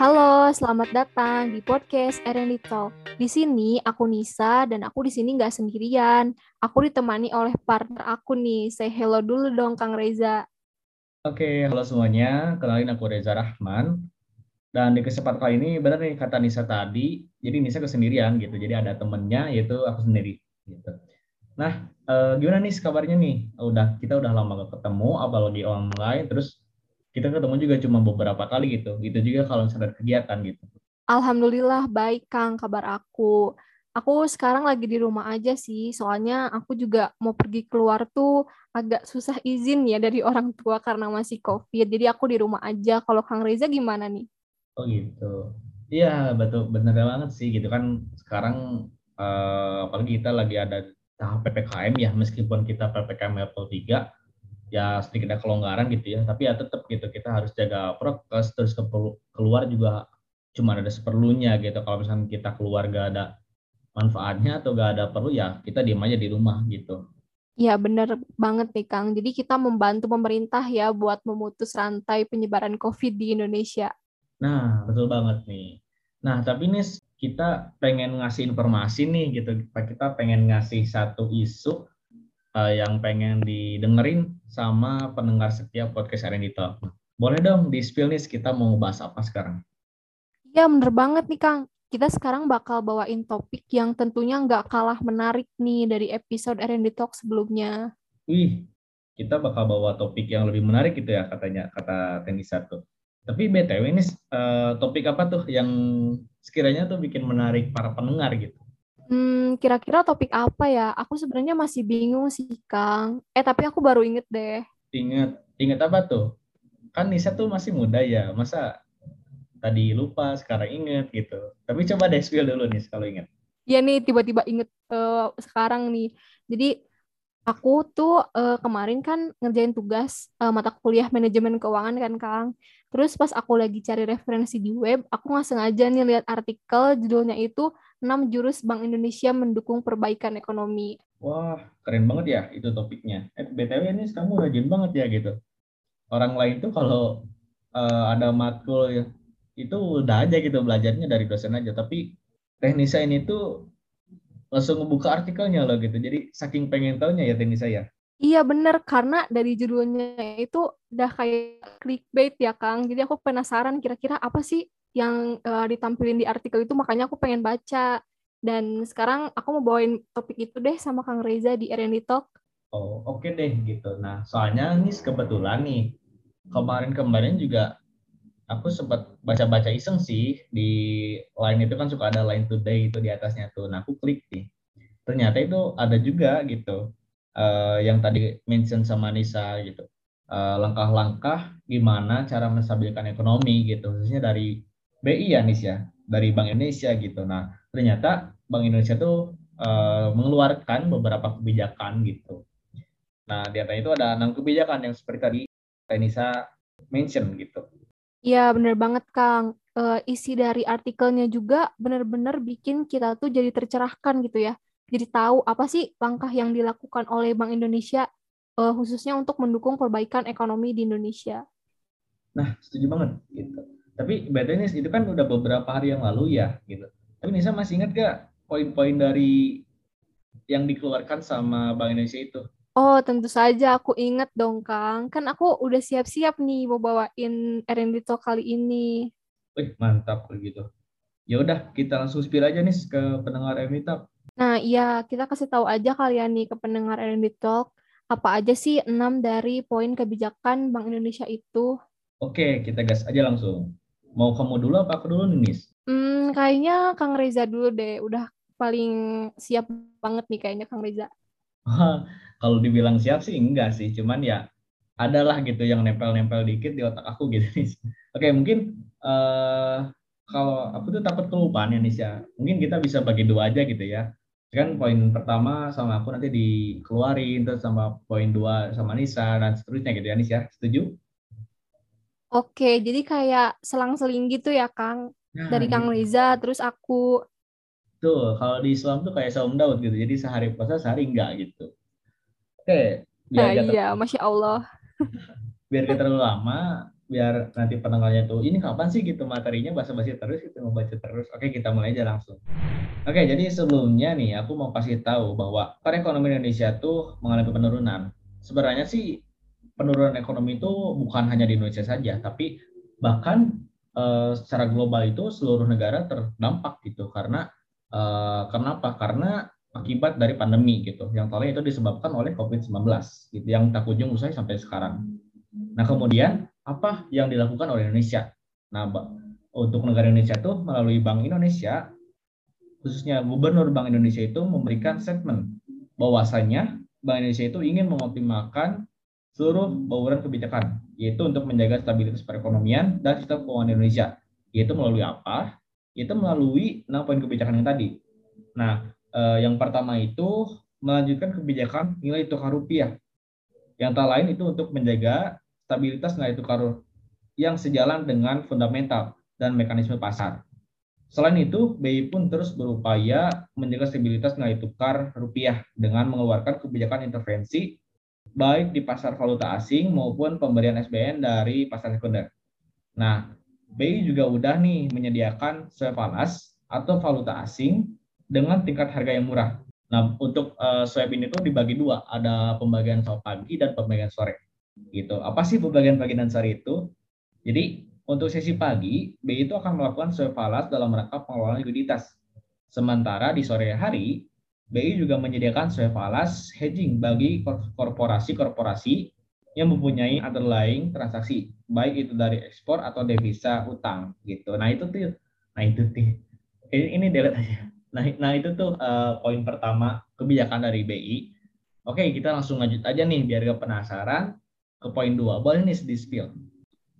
Halo, selamat datang di podcast RND Talk. Di sini aku Nisa dan aku di sini nggak sendirian. Aku ditemani oleh partner aku nih. Say hello dulu dong Kang Reza. Oke, halo semuanya. Kenalin aku Reza Rahman. Dan di kesempatan kali ini benar nih kata Nisa tadi. Jadi Nisa kesendirian gitu. Jadi ada temennya yaitu aku sendiri gitu. Nah, eh, gimana nih kabarnya nih? Udah kita udah lama gak ketemu, apalagi online. Terus kita ketemu juga cuma beberapa kali gitu. Itu juga kalau misalnya kegiatan gitu. Alhamdulillah baik Kang kabar aku. Aku sekarang lagi di rumah aja sih, soalnya aku juga mau pergi keluar tuh agak susah izin ya dari orang tua karena masih COVID. Jadi aku di rumah aja. Kalau Kang Reza gimana nih? Oh gitu. Iya, betul bener banget sih gitu kan sekarang eh, apalagi kita lagi ada tahap PPKM ya meskipun kita PPKM level 3 ya sedikit ada kelonggaran gitu ya. Tapi ya tetap gitu kita harus jaga prokes terus keluar juga cuma ada seperlunya gitu. Kalau misalnya kita keluar gak ada manfaatnya atau gak ada perlu ya kita diem aja di rumah gitu. Ya bener banget nih Kang. Jadi kita membantu pemerintah ya buat memutus rantai penyebaran COVID di Indonesia. nah betul banget nih. Nah tapi nih kita pengen ngasih informasi nih gitu. Kita pengen ngasih satu isu uh, yang pengen didengerin sama pendengar setiap podcast R&D Talk. Boleh dong di spill nih kita mau bahas apa sekarang? Iya bener banget nih Kang. Kita sekarang bakal bawain topik yang tentunya nggak kalah menarik nih dari episode R&D Talk sebelumnya. Wih, kita bakal bawa topik yang lebih menarik gitu ya katanya, kata tenis satu. Tapi BTW ini uh, topik apa tuh yang sekiranya tuh bikin menarik para pendengar gitu? Hmm, kira-kira topik apa ya? Aku sebenarnya masih bingung sih, Kang. Eh, tapi aku baru inget deh. Ingat, inget apa tuh? Kan Nisa tuh masih muda ya, masa tadi lupa, sekarang inget gitu. Tapi coba deh spill dulu nih kalau inget. Iya nih, tiba-tiba inget uh, sekarang nih. Jadi, aku tuh uh, kemarin kan ngerjain tugas uh, mata kuliah manajemen keuangan kan, Kang. Terus pas aku lagi cari referensi di web, aku nggak sengaja nih lihat artikel judulnya itu 6 jurus Bank Indonesia mendukung perbaikan ekonomi. Wah, keren banget ya itu topiknya. Eh, BTW ini kamu rajin banget ya gitu. Orang lain tuh kalau uh, ada matkul ya, itu udah aja gitu belajarnya dari dosen aja. Tapi teknisa ini tuh langsung ngebuka artikelnya loh gitu. Jadi saking pengen tahunya ya teknisa ya. Iya bener, karena dari judulnya itu udah kayak clickbait ya Kang. Jadi aku penasaran kira-kira apa sih yang uh, ditampilin di artikel itu makanya aku pengen baca dan sekarang aku mau bawain topik itu deh sama Kang Reza di R&D Talk. Oh oke okay deh gitu. Nah soalnya ini kebetulan nih kemarin-kemarin juga aku sempat baca-baca iseng sih di line itu kan suka ada line today itu di atasnya tuh. Nah aku klik nih. Ternyata itu ada juga gitu uh, yang tadi mention sama Nisa gitu. Eh, langkah-langkah uh, gimana cara menstabilkan ekonomi gitu khususnya dari BI ya Nis ya dari Bank Indonesia gitu. Nah ternyata Bank Indonesia tuh uh, mengeluarkan beberapa kebijakan gitu. Nah di antara itu ada enam kebijakan yang seperti tadi Tenisa mention gitu. Iya bener banget Kang. Uh, isi dari artikelnya juga benar-benar bikin kita tuh jadi tercerahkan gitu ya. Jadi tahu apa sih langkah yang dilakukan oleh Bank Indonesia uh, khususnya untuk mendukung perbaikan ekonomi di Indonesia. Nah, setuju banget gitu. Tapi bedanya itu kan udah beberapa hari yang lalu ya gitu. Tapi Nisa masih ingat gak poin-poin dari yang dikeluarkan sama Bank Indonesia itu? Oh, tentu saja aku ingat dong, Kang. Kan aku udah siap-siap nih mau bawain R&D Talk kali ini. Wih, mantap gitu. Ya udah, kita langsung spill aja nih ke pendengar R&D Talk. Nah, iya, kita kasih tahu aja kalian nih ke pendengar R&D Talk apa aja sih enam dari poin kebijakan Bank Indonesia itu. Oke, kita gas aja langsung. Mau kamu dulu apa aku dulu nih, Nis? Hmm, kayaknya Kang Reza dulu deh. Udah paling siap banget nih kayaknya Kang Reza. Kalau dibilang siap sih enggak sih, cuman ya adalah gitu yang nempel-nempel dikit di otak aku gitu nih. Oke, mungkin uh, kalau aku tuh takut kelupaan ya Nis ya. Mungkin kita bisa bagi dua aja gitu ya. Kan poin pertama sama aku nanti dikeluarin, terus sama poin dua sama Nisa, dan seterusnya gitu ya Nis ya. Setuju? Oke, jadi kayak selang-seling gitu ya, Kang. Nah, Dari Kang gitu. Reza, terus aku. Tuh, kalau di Islam tuh kayak saum Daud gitu. Jadi sehari puasa, sehari enggak gitu. Oke. Biar nah, iya, Masya Allah. biar kita terlalu lama, biar nanti pendengarnya tuh ini kapan sih gitu materinya bahasa-bahasa terus gitu mau baca terus oke kita mulai aja langsung oke jadi sebelumnya nih aku mau kasih tahu bahwa perekonomian Indonesia tuh mengalami penurunan sebenarnya sih penurunan ekonomi itu bukan hanya di Indonesia saja tapi bahkan uh, secara global itu seluruh negara terdampak gitu. Karena uh, kenapa? Karena akibat dari pandemi gitu. Yang terakhir itu disebabkan oleh COVID-19 gitu yang tak kunjung usai sampai sekarang. Nah kemudian apa yang dilakukan oleh Indonesia. Nah, untuk negara Indonesia itu melalui Bank Indonesia, khususnya Gubernur Bank Indonesia itu memberikan statement bahwasanya Bank Indonesia itu ingin mengoptimalkan seluruh bauran kebijakan, yaitu untuk menjaga stabilitas perekonomian dan sistem keuangan Indonesia. Yaitu melalui apa? Yaitu melalui enam poin kebijakan yang tadi. Nah, eh, yang pertama itu melanjutkan kebijakan nilai tukar rupiah. Yang tak lain itu untuk menjaga stabilitas nilai tukar yang sejalan dengan fundamental dan mekanisme pasar. Selain itu, BI pun terus berupaya menjaga stabilitas nilai tukar rupiah dengan mengeluarkan kebijakan intervensi baik di pasar valuta asing maupun pemberian SBN dari pasar sekunder. Nah, BI juga udah nih menyediakan swap falas atau valuta asing dengan tingkat harga yang murah. Nah, untuk uh, swap ini tuh dibagi dua, ada pembagian swap pagi dan pembagian sore gitu. Apa sih pembagian-pembagian dasar itu? Jadi untuk sesi pagi, BI itu akan melakukan surveillance dalam rangka pengelolaan likuiditas. Sementara di sore hari, BI juga menyediakan surveillance hedging bagi korporasi-korporasi yang mempunyai underlying transaksi, baik itu dari ekspor atau devisa utang gitu. Nah itu tuh, nah itu tuh, ini, ini delete aja. Nah, nah itu tuh uh, poin pertama kebijakan dari BI. Oke, kita langsung lanjut aja nih biar gak penasaran ke poin dua. Boleh nih di spill.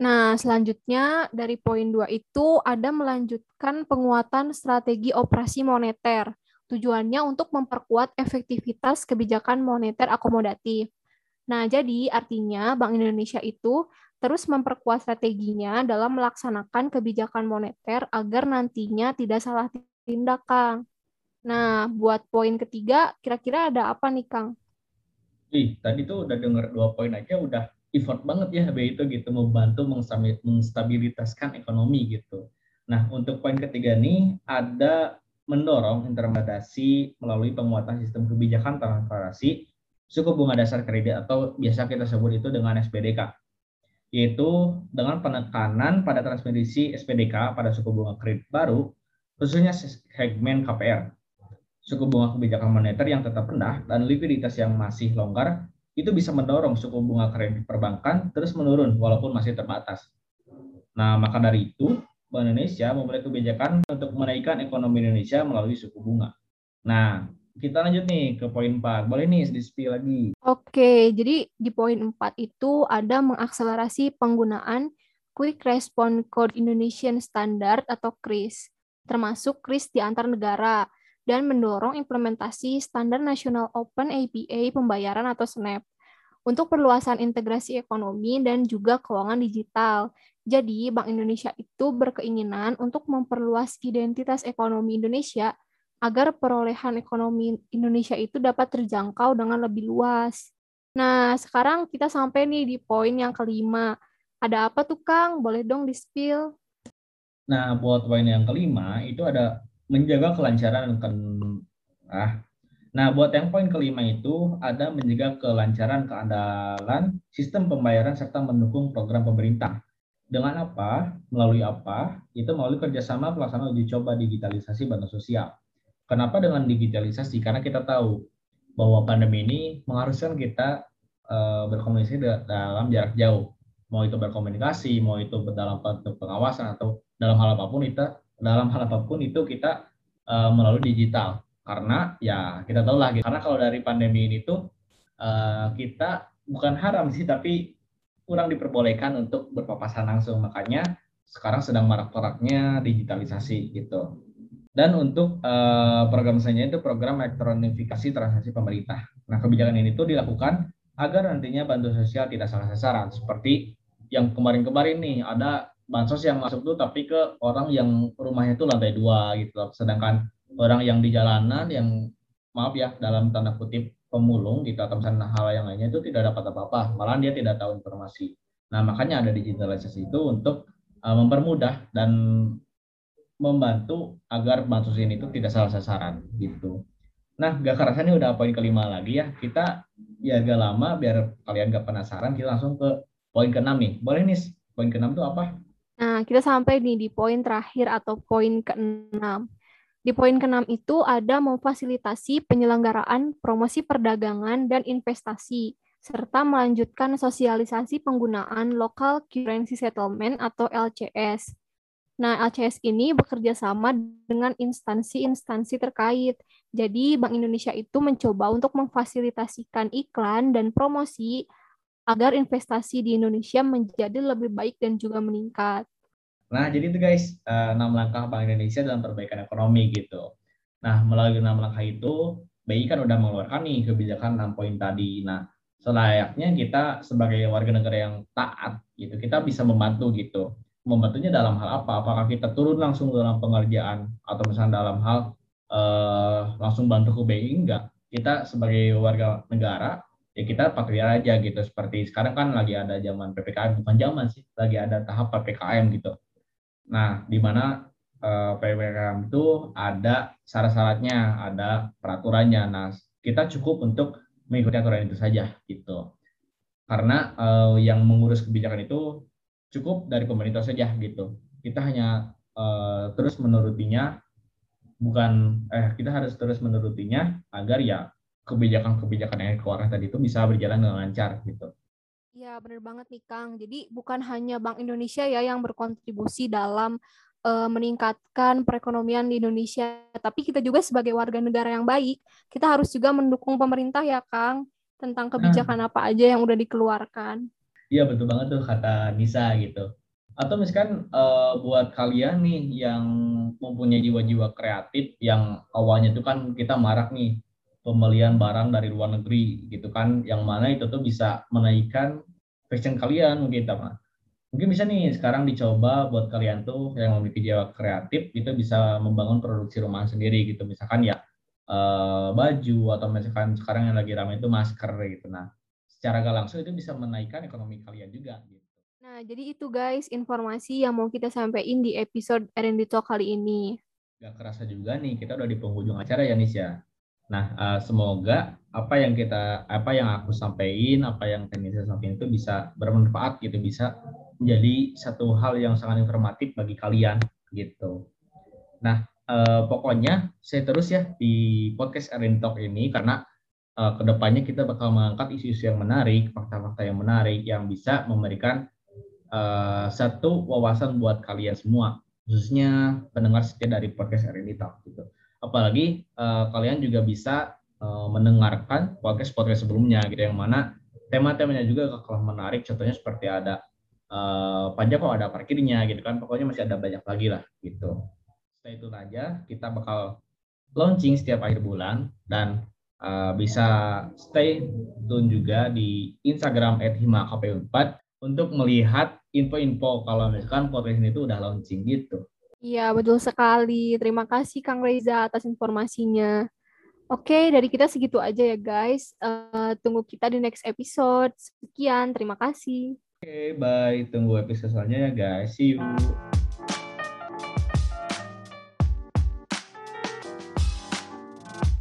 Nah, selanjutnya dari poin dua itu ada melanjutkan penguatan strategi operasi moneter. Tujuannya untuk memperkuat efektivitas kebijakan moneter akomodatif. Nah, jadi artinya Bank Indonesia itu terus memperkuat strateginya dalam melaksanakan kebijakan moneter agar nantinya tidak salah tindak, Kang. Nah, buat poin ketiga, kira-kira ada apa nih, Kang? ih tadi tuh udah denger dua poin aja udah effort banget ya B itu gitu membantu menstabilitaskan ekonomi gitu. Nah untuk poin ketiga nih ada mendorong intermediasi melalui penguatan sistem kebijakan transparansi suku bunga dasar kredit atau biasa kita sebut itu dengan SPDK yaitu dengan penekanan pada transmisi SPDK pada suku bunga kredit baru khususnya segmen KPR suku bunga kebijakan moneter yang tetap rendah dan likuiditas yang masih longgar itu bisa mendorong suku bunga kredit perbankan terus menurun walaupun masih terbatas. Nah, maka dari itu Bank Indonesia memulai kebijakan untuk menaikkan ekonomi Indonesia melalui suku bunga. Nah, kita lanjut nih ke poin 4. Boleh nih di lagi. Oke, jadi di poin 4 itu ada mengakselerasi penggunaan Quick Response Code Indonesian Standard atau KRIS, termasuk KRIS di antar negara dan mendorong implementasi Standar Nasional Open APA Pembayaran atau SNAP untuk perluasan integrasi ekonomi dan juga keuangan digital. Jadi, Bank Indonesia itu berkeinginan untuk memperluas identitas ekonomi Indonesia agar perolehan ekonomi Indonesia itu dapat terjangkau dengan lebih luas. Nah, sekarang kita sampai nih di poin yang kelima. Ada apa tuh, Kang? Boleh dong di-spill? Nah, buat poin yang kelima, itu ada menjaga kelancaran kan ah nah buat yang poin kelima itu ada menjaga kelancaran keandalan sistem pembayaran serta mendukung program pemerintah dengan apa? Melalui apa? Itu melalui kerjasama pelaksanaan uji coba digitalisasi bantuan sosial. Kenapa dengan digitalisasi? Karena kita tahu bahwa pandemi ini mengharuskan kita uh, berkomunikasi dalam jarak jauh. Mau itu berkomunikasi mau itu dalam pengawasan atau dalam hal apa pun itu dalam hal apa pun itu kita uh, melalui digital. Karena ya kita tahu lah gitu. karena kalau dari pandemi ini tuh uh, kita bukan haram sih tapi kurang diperbolehkan untuk berpapasan langsung. Makanya sekarang sedang marak-maraknya digitalisasi gitu. Dan untuk uh, program saya itu program elektronifikasi transaksi pemerintah. Nah kebijakan ini tuh dilakukan agar nantinya bantuan sosial tidak salah sasaran. Seperti yang kemarin-kemarin nih ada bansos yang masuk tuh tapi ke orang yang rumahnya tuh lantai dua gitu. Sedangkan orang yang di jalanan yang maaf ya dalam tanda kutip pemulung gitu atau misalnya hal yang lainnya itu tidak dapat apa-apa, malah dia tidak tahu informasi. Nah, makanya ada digitalisasi itu untuk uh, mempermudah dan membantu agar bansos ini itu tidak salah sasaran gitu. Nah, gak kerasa nih udah poin kelima lagi ya. Kita ya agak lama biar kalian gak penasaran, kita langsung ke poin keenam nih. Boleh nih, poin keenam itu apa? Nah, kita sampai nih di poin terakhir atau poin keenam. Di poin keenam itu ada memfasilitasi penyelenggaraan promosi perdagangan dan investasi serta melanjutkan sosialisasi penggunaan Local Currency Settlement atau LCS Nah, LCS ini bekerja sama dengan instansi-instansi terkait. Jadi, Bank Indonesia itu mencoba untuk memfasilitasikan iklan dan promosi agar investasi di Indonesia menjadi lebih baik dan juga meningkat. Nah, jadi itu guys, eh, enam langkah Bank Indonesia dalam perbaikan ekonomi gitu. Nah, melalui enam langkah itu, BI kan udah mengeluarkan nih kebijakan 6 poin tadi. Nah, selayaknya kita sebagai warga negara yang taat gitu, kita bisa membantu gitu membantunya dalam hal apa? Apakah kita turun langsung dalam pengerjaan atau misalnya dalam hal uh, langsung bantu ke BI enggak? Kita sebagai warga negara ya kita patuhi aja gitu. Seperti sekarang kan lagi ada zaman PPKM bukan zaman sih, lagi ada tahap PPKM gitu. Nah, di mana uh, eh, PPKM itu ada syarat-syaratnya, ada peraturannya. Nah, kita cukup untuk mengikuti aturan itu saja gitu. Karena uh, yang mengurus kebijakan itu cukup dari pemerintah saja gitu. Kita hanya uh, terus menurutinya, bukan eh kita harus terus menurutinya agar ya kebijakan-kebijakan yang keluarkan tadi itu bisa berjalan dengan lancar gitu. Ya benar banget nih Kang. Jadi bukan hanya Bank Indonesia ya yang berkontribusi dalam uh, meningkatkan perekonomian di Indonesia, tapi kita juga sebagai warga negara yang baik, kita harus juga mendukung pemerintah ya Kang tentang kebijakan nah. apa aja yang udah dikeluarkan. Iya betul banget tuh kata Nisa gitu. Atau misalkan uh, buat kalian nih yang mempunyai jiwa-jiwa kreatif yang awalnya itu kan kita marak nih pembelian barang dari luar negeri gitu kan, yang mana itu tuh bisa menaikkan fashion kalian mungkin teman. Mungkin bisa nih sekarang dicoba buat kalian tuh yang memiliki jiwa kreatif itu bisa membangun produksi rumah sendiri gitu. Misalkan ya uh, baju atau misalkan sekarang yang lagi ramai itu masker gitu. Nah, secara gak langsung itu bisa menaikkan ekonomi kalian juga gitu. Nah, jadi itu guys informasi yang mau kita sampaikan di episode R&D Talk kali ini. Gak kerasa juga nih, kita udah di penghujung acara ya Nisya. Nah, uh, semoga apa yang kita apa yang aku sampaikan, apa yang Tenisa sampaikan itu bisa bermanfaat gitu, bisa menjadi satu hal yang sangat informatif bagi kalian gitu. Nah, uh, pokoknya saya terus ya di podcast R&D Talk ini karena uh, ke depannya kita bakal mengangkat isu-isu yang menarik, fakta-fakta yang menarik yang bisa memberikan satu wawasan buat kalian semua, khususnya pendengar setia dari podcast RND Talk gitu. Apalagi uh, kalian juga bisa uh, mendengarkan podcast-podcast sebelumnya gitu yang mana tema-temanya juga kalah menarik. Contohnya seperti ada uh, pajak kok ada parkirnya gitu kan. Pokoknya masih ada banyak lagi lah gitu. Setelah itu aja kita bakal launching setiap akhir bulan dan uh, bisa stay tune juga di Instagram @himakpu4 untuk melihat info-info kalau misalkan podcast ini tuh udah launching gitu. Iya, betul sekali. Terima kasih Kang Reza atas informasinya. Oke, dari kita segitu aja ya guys. Uh, tunggu kita di next episode. Sekian, terima kasih. Oke, bye. Tunggu episode selanjutnya ya guys. See you.